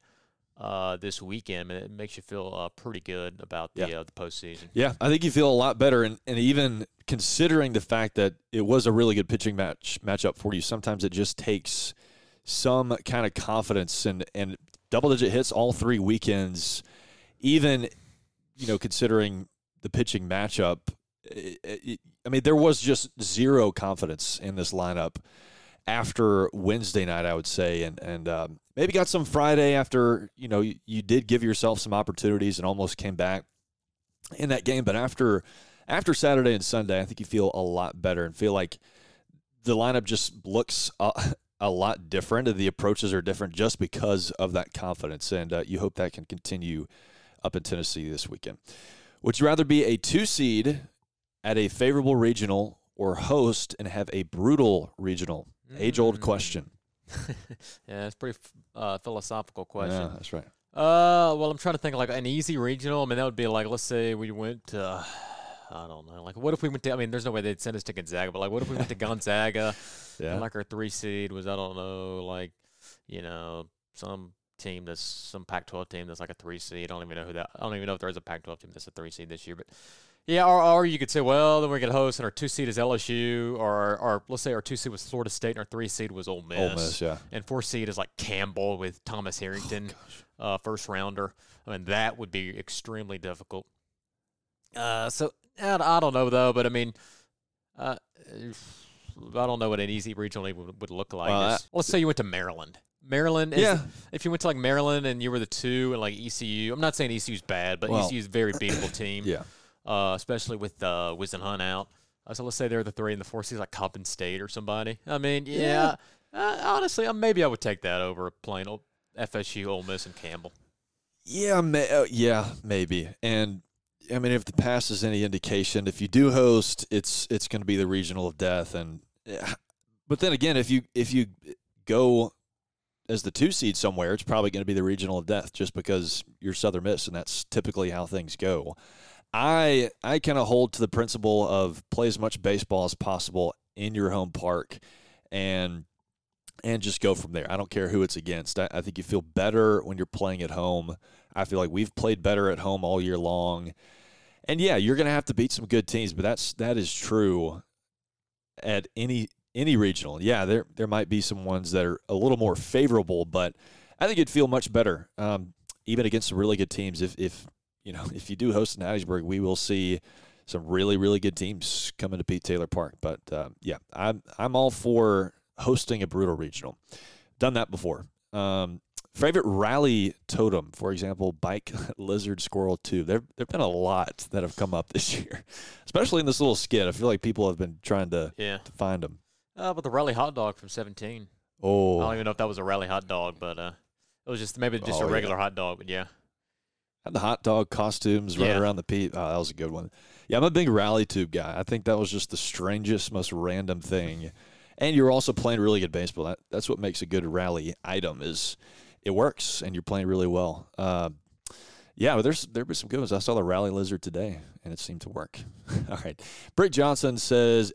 uh, this weekend, and it makes you feel uh, pretty good about the Yeah. uh, the postseason. Yeah, I think you feel a lot better, and, and even considering the fact that it was a really good pitching match matchup for you, sometimes it just takes some kind of confidence and and double digit hits all three weekends, even you know considering the pitching matchup. it- it- I mean, there was just zero confidence in this lineup after Wednesday night, I would say, and and um, maybe got some Friday after you know you, you did give yourself some opportunities and almost came back in that game. But after after Saturday and Sunday, I think you feel a lot better and feel like the lineup just looks a, a lot different the approaches are different just because of that confidence. And uh, you hope that can continue up in Tennessee this weekend. Would you rather be a two seed at a favorable regional or host and have a brutal regional? Age old Mm. question. [laughs] yeah, it's a pretty uh, philosophical question. Yeah, that's right. Uh, well, I'm trying to think like an easy regional. I mean, that would be like, let's say we went to, uh, [sighs] I don't know, like what if we went to? I mean, there's no way they'd send us to Gonzaga, but like, what if we went to [laughs] Gonzaga? Yeah. Like our three seed was, I don't know, like, you know, some team that's some Pac-12 team that's like a three seed. I don't even know who that. I don't even know if there's a Pac-12 team that's a three seed this year, but. Yeah, or, or you could say, well, then we're going to host, and our two seed is LSU, or, or let's say our two seed was Florida State, and our three seed was Ole Miss. Ole Miss, yeah. And four seed is like Campbell with Thomas Harrington, uh, first rounder. I mean, that would be extremely difficult. Uh, so I I don't know though, but I mean, uh, [sighs] I don't know what an easy regional would, would look like. Well, It's- let's say you went to Maryland. Maryland, is Yeah. if you went to like Maryland and you were the two, and like ECU, I'm not saying ECU's bad, but Well, ECU's a very beatable team. [coughs] Yeah. Uh, especially with uh, Wiz and Hunt out. Uh, so let's say they're the three and the four seeds, like Coppin State or somebody. I mean, yeah. Uh, honestly, uh, maybe I would take that over a plain old FSU, Ole Miss, and Campbell. Yeah, may, uh, yeah, maybe. And I mean, if the pass is any indication, if you do host, it's it's going to be the regional of death. And but then again, if you if you go as the two seed somewhere, it's probably going to be the regional of death, just because you're Southern Miss, and that's typically how things go. I I kind of hold to the principle of play as much baseball as possible in your home park, and and just go from there. I don't care who it's against. I, I think you feel better when you're playing at home. I feel like we've played better at home all year long. And yeah, you're going to have to beat some good teams, but that's that is true at any any regional. Yeah, there there might be some ones that are a little more favorable, but I think you'd feel much better um, even against some really good teams. If if you know [laughs] if you do host in Hattiesburg, we will see some really really good teams coming to Pete Taylor Park. But uh, yeah, I'm I'm all for hosting a brutal regional. Done that before. Um, favorite rally totem, for example, bike, [laughs] lizard, squirrel, tube. There there've been a lot that have come up [laughs] this year, especially in this little skit. I feel like people have been trying to, Yeah. to find them. Uh, but the rally hot dog from 17. Oh, I don't even know if that was a rally hot dog, but uh, it was just maybe just Oh, a yeah. regular hot dog. But yeah. Had the hot dog costumes running Yeah. around the Pete. Oh, that was a good one. Yeah, I'm a big rally tube guy. I think that was just the strangest, most random thing. And you're also playing really good baseball. That, that's what makes a good rally item is it works and you're playing really well. Uh, yeah, but there's there were some good ones. I saw the rally lizard today, and it seemed to work. [laughs] All right, Brick Johnson says,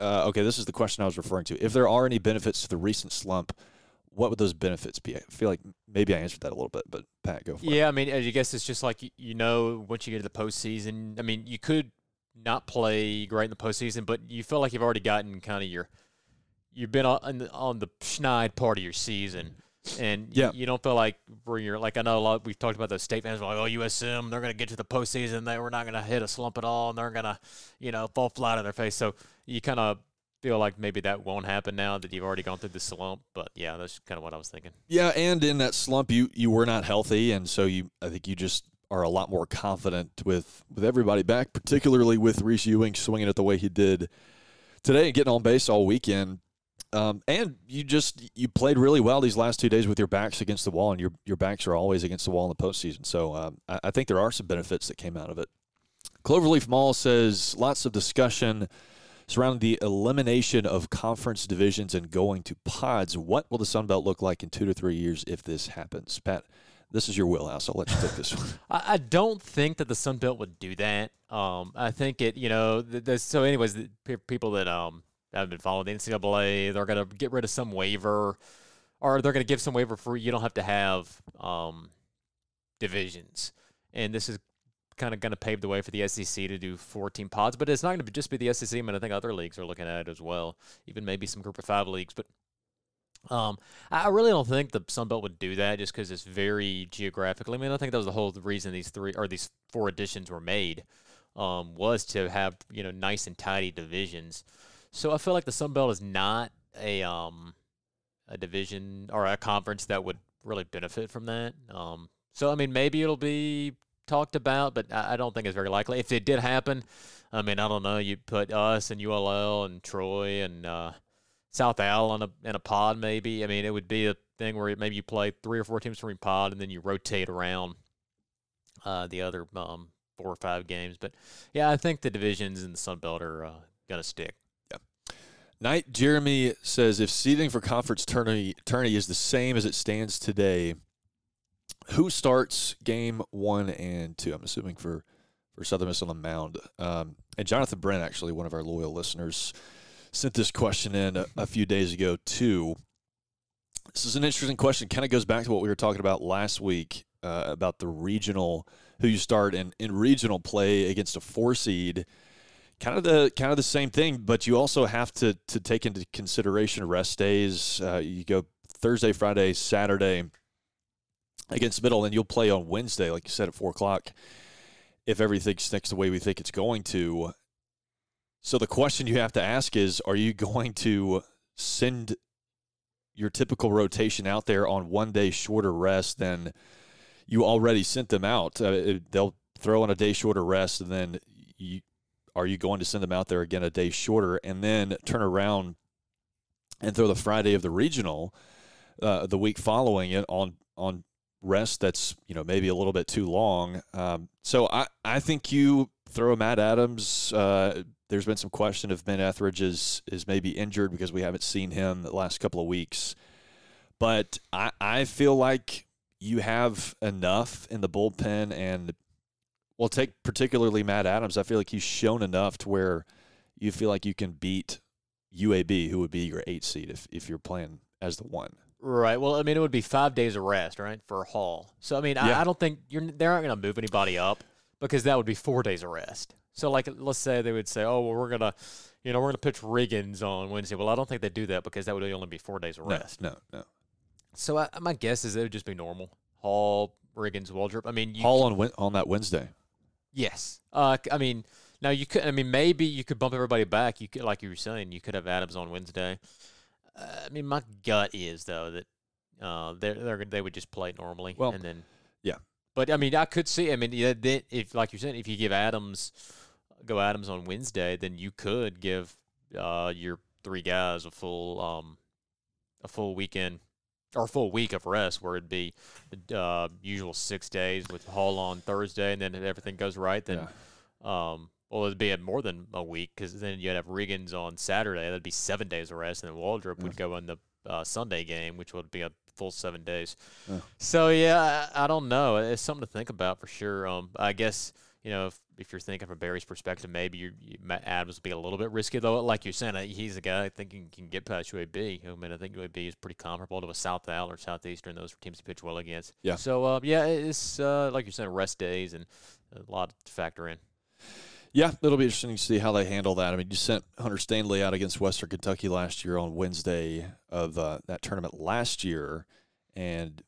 uh, "Okay, this is the question I was referring to. If there are any benefits to the recent slump, what would those benefits be?" I feel like maybe I answered that a little bit, but Pat, go for it. Yeah, I mean, I guess it's just like you, you know, once you get to the postseason, I mean, you could not play great in the postseason, but you feel like you've already gotten kind of your, you've been on the, on the schneid part of your season, and Yeah. you, you don't feel like where you're like I know a lot. We've talked about those state fans like, oh, USM, they're going to get to the postseason, they we're not going to hit a slump at all, and they're going to, you know, fall flat on their face. So you kind of feel like maybe that won't happen now that you've already gone through the slump. But yeah, that's kind of what I was thinking. Yeah, and in that slump, you you were not healthy, and so you I think you just are a lot more confident with with everybody back, particularly with Reese Ewing swinging it the way he did today and getting on base all weekend. Um, and you just you played really well these last two days with your backs against the wall, and your your backs are always against the wall in the postseason. So um, I, I think there are some benefits that came out of it. Cloverleaf Mall says lots of discussion surrounding the elimination of conference divisions and going to pods. What will the Sun Belt look like in two to three years if this happens? Pat, this is your wheelhouse. I'll let you take this one. [laughs] I, don't think that the Sun Belt would do that. Um, I think it, you know, th- there's, so anyways, the pe- people that um have been following the NCAA, they're gonna get rid of some waiver, or they're gonna give some waiver for you don't have to have um divisions, and this is kind of going to pave the way for the SEC to do 14 pods, but it's not going to just be the SEC. I mean, I think other leagues are looking at it as well, even maybe some Group of Five leagues. But um, I really don't think the Sun Belt would do that just because it's very geographically. I mean, I think that was the whole reason these three or these four editions were made um, was to have you know nice and tidy divisions. So I feel like the Sun Belt is not a um a division or a conference that would really benefit from that. Um, so I mean, maybe it'll be talked about, but I, don't think it's very likely. If it did happen, I mean, I don't know. You put us and ULL and Troy and uh, South Al in a in a pod, maybe. I mean, it would be a thing where maybe you play three or four teams from your pod, and then you rotate around uh, the other um, four or five games. But yeah, I think the divisions in the Sun Belt are uh, gonna stick. Yeah. Knight Jeremy says if seeding for conference tourney, tourney is the same as it stands today, who starts game one and two? I'm assuming for for Southern Miss on the mound. Um, and Jonathan Brent, actually, one of our loyal listeners, sent this question in a, a few days ago too. This is an interesting question. Kind of goes back to what we were talking about last week uh, about the regional who you start in in regional play against a four seed kind of the kind of the same thing, but you also have to to take into consideration rest days. Uh, you go Thursday, Friday, Saturday against Middle, and you'll play on Wednesday, like you said, at four o'clock. If everything sticks the way we think it's going to, so the question you have to ask is: Are you going to send your typical rotation out there on one day shorter rest than you already sent them out? Uh, they'll throw on a day shorter rest, and then you are you going to send them out there again a day shorter and then turn around and throw the Friday of the regional uh, the week following it on on rest that's you know maybe a little bit too long. Um, so I I think you throw Matt Adams. Uh, there's been some question if Ben Etheridge is is maybe injured because we haven't seen him the last couple of weeks. But I I feel like you have enough in the bullpen and well, take particularly Matt Adams. I feel like he's shown enough to where you feel like you can beat UAB, who would be your eight seed if, if you're playing as the one. Right. Well, I mean, it would be five days of rest, right, for Hall. So, I mean, yeah. I, I, don't think you're they aren't going to move anybody up because that would be four days of rest. So, like, let's say they would say, "Oh, well, we're gonna, you know, we're gonna pitch Riggins on Wednesday." Well, I don't think they'd do that because that would only be four days of rest. No, no. no. So, I, my guess is it would just be normal. Hall, Riggins, Waldrep. I mean, Hall on on that Wednesday. Yes. Uh, I mean, now you could. I mean, maybe you could bump everybody back. You could, like you were saying, you could have Adams on Wednesday. Uh, I mean, my gut is though that uh, they they they would just play normally. Well, and then yeah. But I mean, I could see. I mean, yeah, if like you're saying, if you give Adams go Adams on Wednesday, then you could give uh, your three guys a full um, a full weekend or full week of rest, where it'd be the uh, usual six days with Hall on Thursday, and then if everything goes right, then yeah. um, well, it'd be more than a week because then you'd have Riggins on Saturday. That'd be seven days of rest, and then Waldrep would go in the uh, Sunday game, which would be a full seven days. So yeah, I, I, don't know. It's something to think about for sure. Um, I guess you know if if you're thinking from Berry's perspective, maybe you, Adams would be a little bit risky, though. Like you're saying, he's a guy I think he can get past UAB. I mean, I think UAB is pretty comparable to a South Al or Southeastern. Those are teams he pitch well against. Yeah. So, uh, yeah, it's uh, like you're saying, rest days and a lot to factor in. Yeah, it'll be interesting to see how they handle that. I mean, you sent Hunter Stanley out against Western Kentucky last year on Wednesday of uh, that tournament last year, and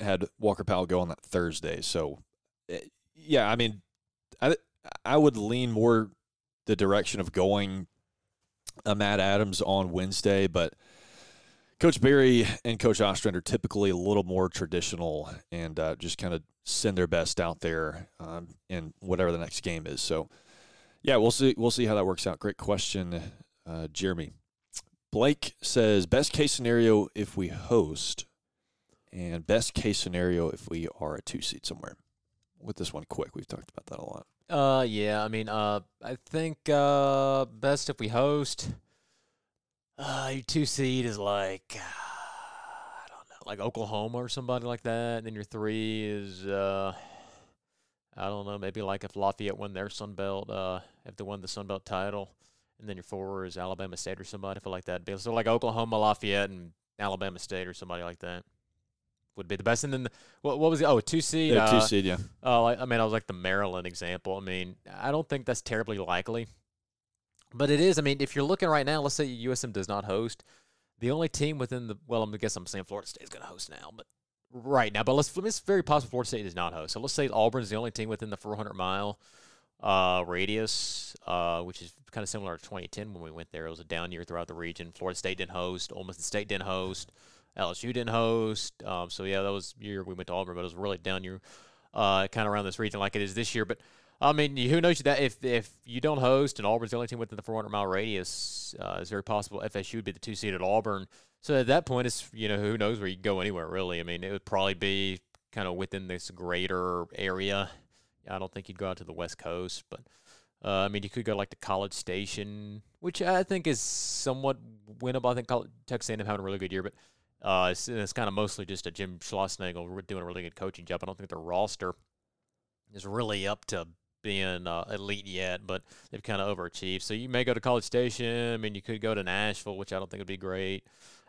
had Walker Powell go on that Thursday. So, eh, yeah, I mean, I I would lean more the direction of going a Matt Adams on Wednesday, but Coach Berry and Coach Ostrander typically a little more traditional and uh, just kind of send their best out there um, in whatever the next game is. So, yeah, we'll see. We'll see how that works out. Great question, uh, Jeremy. Blake says best case scenario if we host, and best case scenario if we are a two seed somewhere. With this one quick, we've talked about that a lot. Uh, yeah. I mean, uh, I think uh, best if we host. Uh, your two seed is like I don't know, like Oklahoma or somebody like that. And then your three is uh, I don't know, maybe like if Lafayette won their Sun Belt, uh, if they won the Sun Belt title. And then your four is Alabama State or somebody. I feel like that. So like Oklahoma, Lafayette, and Alabama State or somebody like that would be the best. And then the, what, what was it? Oh, two seed. Yeah, two uh, seed. Yeah. Oh, uh, I mean, I was like the Maryland example. I mean, I don't think that's terribly likely, but it is. I mean, if you're looking right now, let's say USM does not host, the only team within the well, I guess I'm saying Florida State is going to host now, but right now, but let's it's very possible Florida State does not host. So let's say Auburn's the only team within the 400 mile uh, radius, uh, which is kind of similar to 2010 when we went there. It was a down year throughout the region. Florida State didn't host. Ole Miss State didn't host. LSU didn't host. Um, so yeah, that was year we went to Auburn, but it was really down year, uh, kind of around this region like it is this year. But I mean, who knows that if if you don't host and Auburn's the only team within the 400 mile radius, uh, it's very possible FSU would be the two seed at Auburn. So at that point, it's you know who knows where you go anywhere really. I mean, it would probably be kind of within this greater area. I don't think you'd go out to the West Coast, but uh, I mean, you could go like to College Station, which I think is somewhat winnable. I think Texas A&M having a really good year, but uh, it's, it's kind of mostly just a Jim Schlossnagle doing a really good coaching job. I don't think their roster is really up to being uh, elite yet, but they've kind of overachieved. So you may go to College Station. I mean, you could go to Nashville, which I don't think would be great.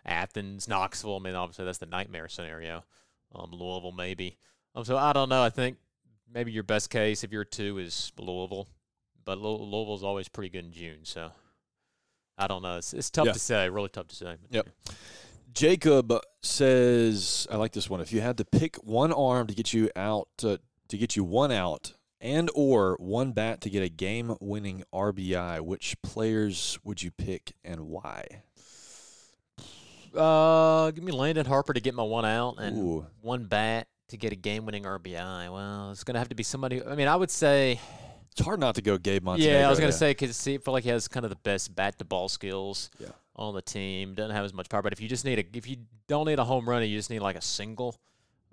Athens, Knoxville. I mean, obviously that's the nightmare scenario. Um, Louisville, maybe. Um, so I don't know. I think maybe your best case if you're two is Louisville, but Louisville's always pretty good in June. So I don't know. It's, it's tough yeah. to say. Really tough to say. Yep. Jacob says, "I like this one. If you had to pick one arm to get you out uh, to get you one out and or one bat to get a game-winning RBI, which players would you pick and why?" Uh, give me Landon Harper to get my one out and Ooh. one bat to get a game-winning RBI. Well, it's gonna have to be somebody. I mean, I would say it's hard not to go Gabe Montenegro. Yeah, I was gonna say because I feel like he has kind of the best bat-to-ball skills. Yeah. On the team, doesn't have as much power, but if you just need a, if you don't need a home run, you just need like a single,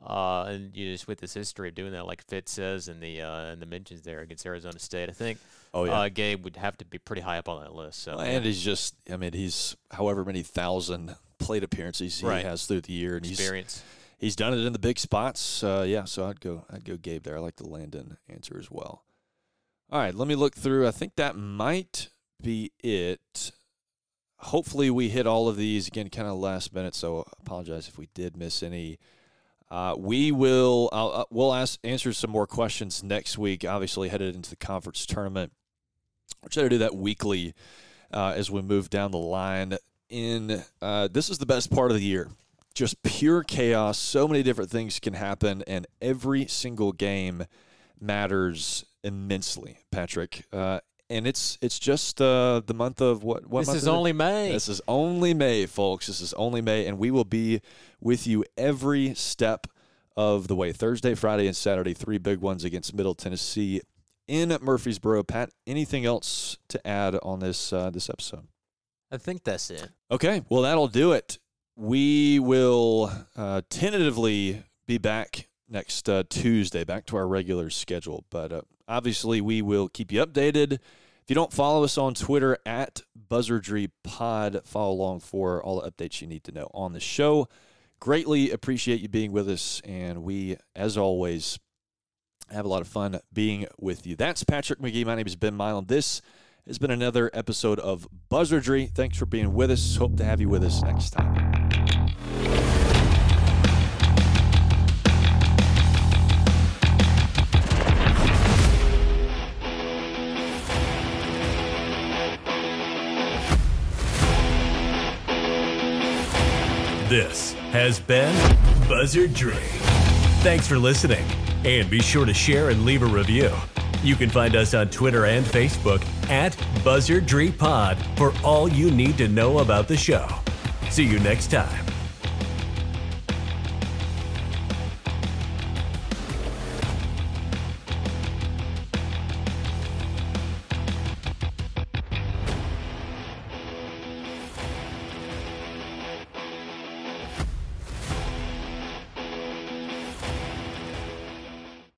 uh, and you just with this history of doing that, like Fitz says in the uh, in the mentions there against Arizona State, I think. Oh yeah. Uh, Gabe would have to be pretty high up on that list. So. And he's just, I mean, he's however many thousand plate appearances he right. has through the year, and Experience. he's he's done it in the big spots. Uh, yeah, so I'd go I'd go Gabe there. I like the Landon answer as well. All right, let me look through. I think that might be it. Hopefully, we hit all of these again, kind of last minute. So apologize if we did miss any. Uh, we will uh, we'll ask answer some more questions next week. Obviously, headed into the conference tournament. We'll try to do that weekly uh, as we move down the line in uh, this is the best part of the year. Just pure chaos. So many different things can happen, and every single game matters immensely, Patrick. And it's it's just uh, the month of what? What this month is, is only May. This is only May, folks. This is only May, and we will be with you every step of the way. Thursday, Friday, and Saturday, three big ones against Middle Tennessee in Murfreesboro. Pat, anything else to add on this uh, this episode? I think that's it. Okay, well, that'll do it. We will uh, tentatively be back next uh, Tuesday, back to our regular schedule. But uh, obviously, we will keep you updated. If you don't follow us on Twitter at Buzzardry Pod, follow along for all the updates you need to know on the show. Greatly appreciate you being with us, and we, as always, have a lot of fun being with you. That's Patrick McGee. My name is Ben Milam. This has been another episode of Buzzardry. Thanks for being with us. Hope to have you with us next time. This has been Buzzardry. Thanks for listening, and be sure to share and leave a review. You can find us on Twitter and Facebook at Buzzardry Pod for all you need to know about the show. See you next time.